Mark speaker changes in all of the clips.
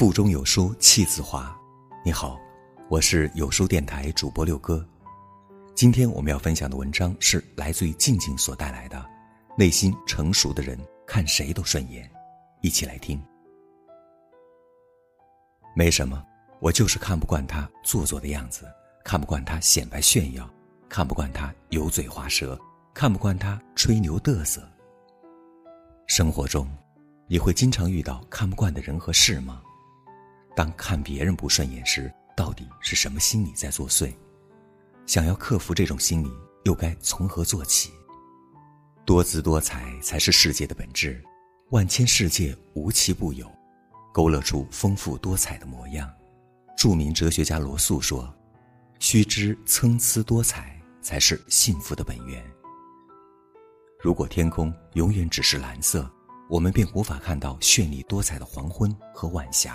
Speaker 1: 腹中有书气自华。你好，我是有书电台主播六哥。今天我们要分享的文章是来自于静静所带来的。内心成熟的人看谁都顺眼，一起来听。没什么，我就是看不惯他做作的样子，看不惯他显摆炫耀，看不惯他油嘴滑舌，看不惯他吹牛嘚瑟。生活中，你会经常遇到看不惯的人和事吗？当看别人不顺眼时，到底是什么心理在作祟？想要克服这种心理，又该从何做起？多姿多彩才是世界的本质，万千世界无奇不有，勾勒出丰富多彩的模样。著名哲学家罗素说：“须知参差多彩，才是幸福的本源。”如果天空永远只是蓝色，我们便无法看到绚丽多彩的黄昏和晚霞；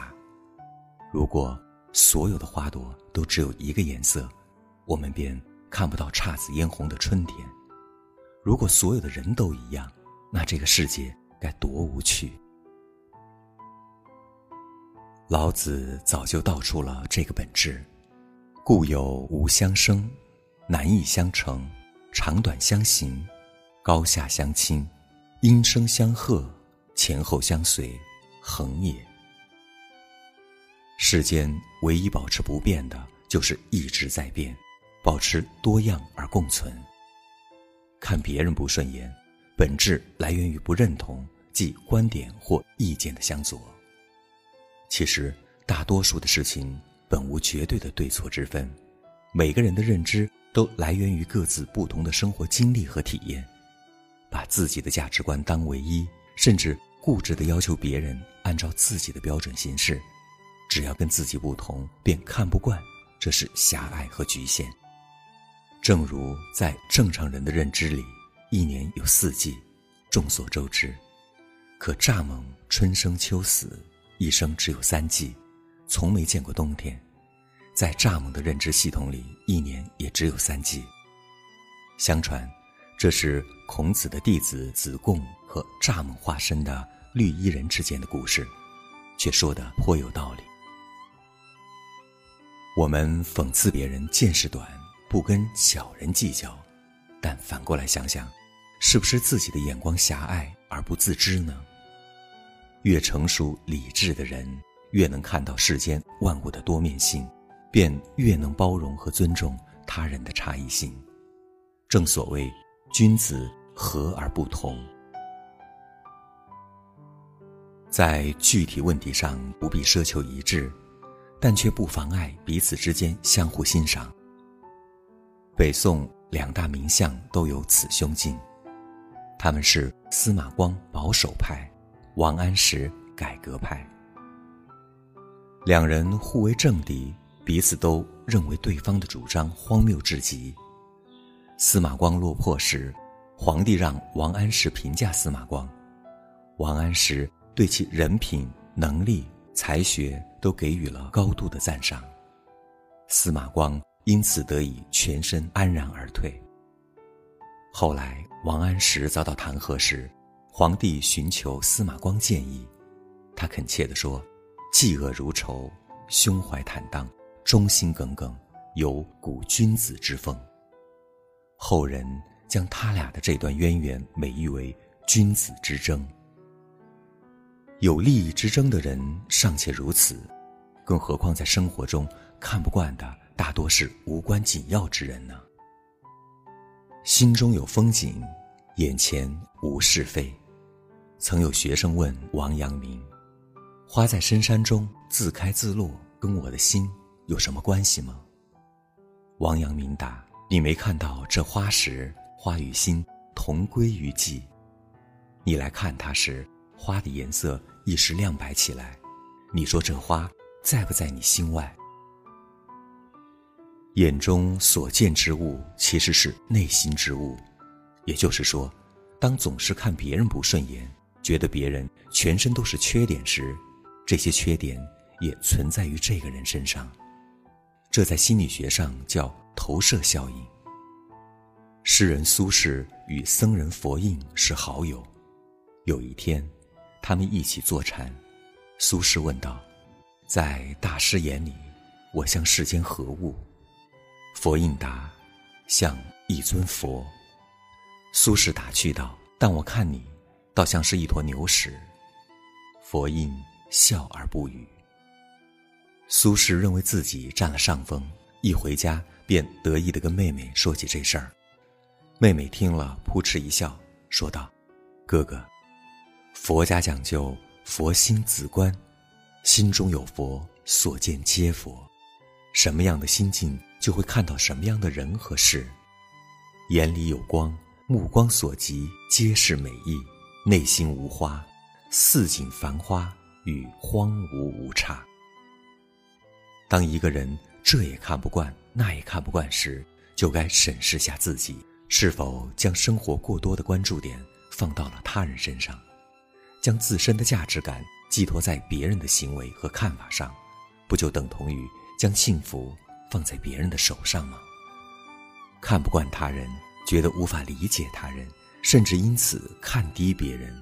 Speaker 1: 如果所有的花朵都只有一个颜色，我们便看不到姹紫嫣红的春天。如果所有的人都一样，那这个世界该多无趣。老子早就道出了这个本质：故有无相生，难易相成，长短相形，高下相倾，音声相和，前后相随，恒也。世间唯一保持不变的，就是一直在变。保持多样而共存。看别人不顺眼，本质来源于不认同，即观点或意见的相左。其实，大多数的事情本无绝对的对错之分，每个人的认知都来源于各自不同的生活经历和体验。把自己的价值观当唯一，甚至固执的要求别人按照自己的标准行事，只要跟自己不同，便看不惯，这是狭隘和局限。正如在正常人的认知里，一年有四季，众所周知。可蚱蜢春生秋死，一生只有三季，从没见过冬天。在蚱蜢的认知系统里，一年也只有三季。相传，这是孔子的弟子子贡和蚱蜢化身的绿衣人之间的故事，却说的颇有道理。我们讽刺别人见识短。不跟小人计较，但反过来想想，是不是自己的眼光狭隘而不自知呢？越成熟理智的人，越能看到世间万物的多面性，便越能包容和尊重他人的差异性。正所谓，君子和而不同。在具体问题上不必奢求一致，但却不妨碍彼此之间相互欣赏。北宋两大名相都有此胸襟，他们是司马光保守派，王安石改革派。两人互为政敌，彼此都认为对方的主张荒谬至极。司马光落魄时，皇帝让王安石评价司马光，王安石对其人品、能力、才学都给予了高度的赞赏，司马光。因此得以全身安然而退。后来王安石遭到弹劾时，皇帝寻求司马光建议，他恳切地说：“嫉恶如仇，胸怀坦荡，忠心耿耿，有古君子之风。”后人将他俩的这段渊源美誉为“君子之争”。有利益之争的人尚且如此，更何况在生活中看不惯的？大多是无关紧要之人呢。心中有风景，眼前无是非。曾有学生问王阳明：“花在深山中自开自落，跟我的心有什么关系吗？”王阳明答：“你没看到这花时，花与心同归于寂。你来看它时，花的颜色一时亮白起来。你说这花在不在你心外？”眼中所见之物，其实是内心之物。也就是说，当总是看别人不顺眼，觉得别人全身都是缺点时，这些缺点也存在于这个人身上。这在心理学上叫投射效应。诗人苏轼与僧人佛印是好友，有一天，他们一起坐禅。苏轼问道：“在大师眼里，我像世间何物？佛印答：像一尊佛。苏轼打趣道：“但我看你，倒像是一坨牛屎。”佛印笑而不语。苏轼认为自己占了上风，一回家便得意地跟妹妹说起这事儿。妹妹听了，扑哧一笑，说道：“哥哥，佛家讲究佛心自观，心中有佛，所见皆佛。什么样的心境，就会看到什么样的人和事。眼里有光，目光所及皆是美意；内心无花，似锦繁花，与荒芜无差。”当一个人这也看不惯，那也看不惯时，就该审视下自己，是否将生活过多的关注点放到了他人身上，将自身的价值感寄托在别人的行为和看法上，不就等同于将幸福放在别人的手上吗？看不惯他人，觉得无法理解他人，甚至因此看低别人，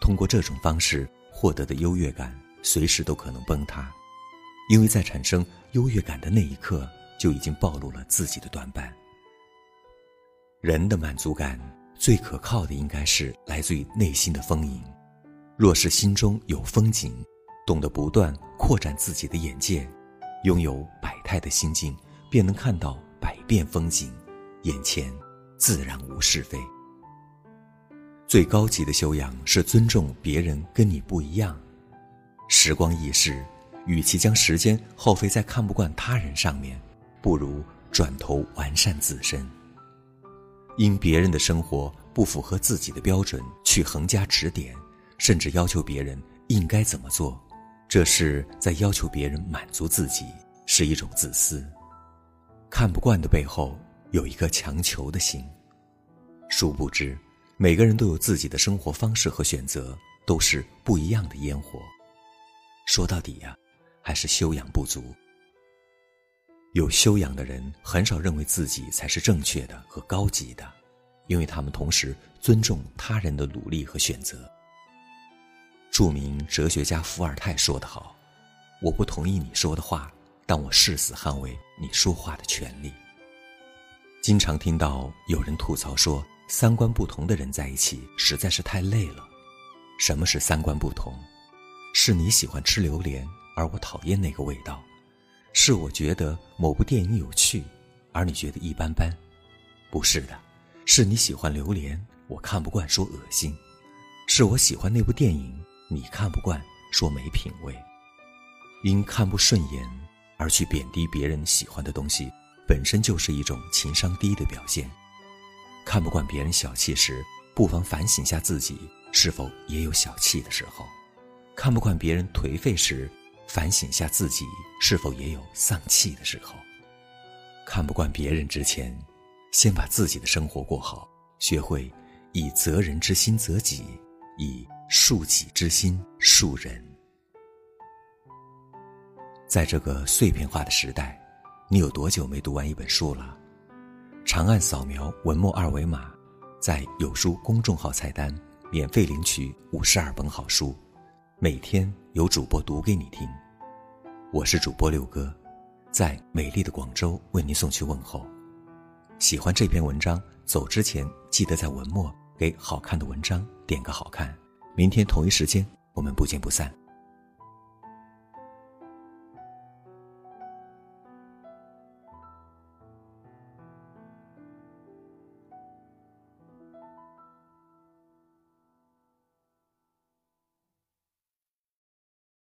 Speaker 1: 通过这种方式获得的优越感，随时都可能崩塌。因为在产生优越感的那一刻，就已经暴露了自己的短板。人的满足感最可靠的，应该是来自于内心的丰盈。若是心中有风景，懂得不断扩展自己的眼界，拥有百态的心境，便能看到百变风景，眼前自然无是非。最高级的修养是尊重别人跟你不一样。时光易逝。与其将时间耗费在看不惯他人上面，不如转头完善自身。因别人的生活不符合自己的标准去横加指点，甚至要求别人应该怎么做，这是在要求别人满足自己，是一种自私。看不惯的背后有一颗强求的心。殊不知，每个人都有自己的生活方式和选择，都是不一样的烟火。说到底呀。还是修养不足。有修养的人很少认为自己才是正确的和高级的，因为他们同时尊重他人的努力和选择。著名哲学家伏尔泰说得好：“我不同意你说的话，但我誓死捍卫你说话的权利。”经常听到有人吐槽说，三观不同的人在一起实在是太累了。什么是三观不同？是你喜欢吃榴莲。而我讨厌那个味道，是我觉得某部电影有趣，而你觉得一般般，不是的，是你喜欢榴莲，我看不惯说恶心，是我喜欢那部电影，你看不惯说没品味，因看不顺眼而去贬低别人喜欢的东西，本身就是一种情商低的表现。看不惯别人小气时，不妨反省下自己是否也有小气的时候；看不惯别人颓废时，反省下自己是否也有丧气的时候。看不惯别人之前，先把自己的生活过好，学会以责人之心责己，以恕己之心恕人。在这个碎片化的时代，你有多久没读完一本书了？长按扫描文末二维码，在有书公众号菜单免费领取五十二本好书。每天有主播读给你听，我是主播六哥，在美丽的广州为您送去问候。喜欢这篇文章，走之前记得在文末给好看的文章点个好看。明天同一时间，我们不见不散。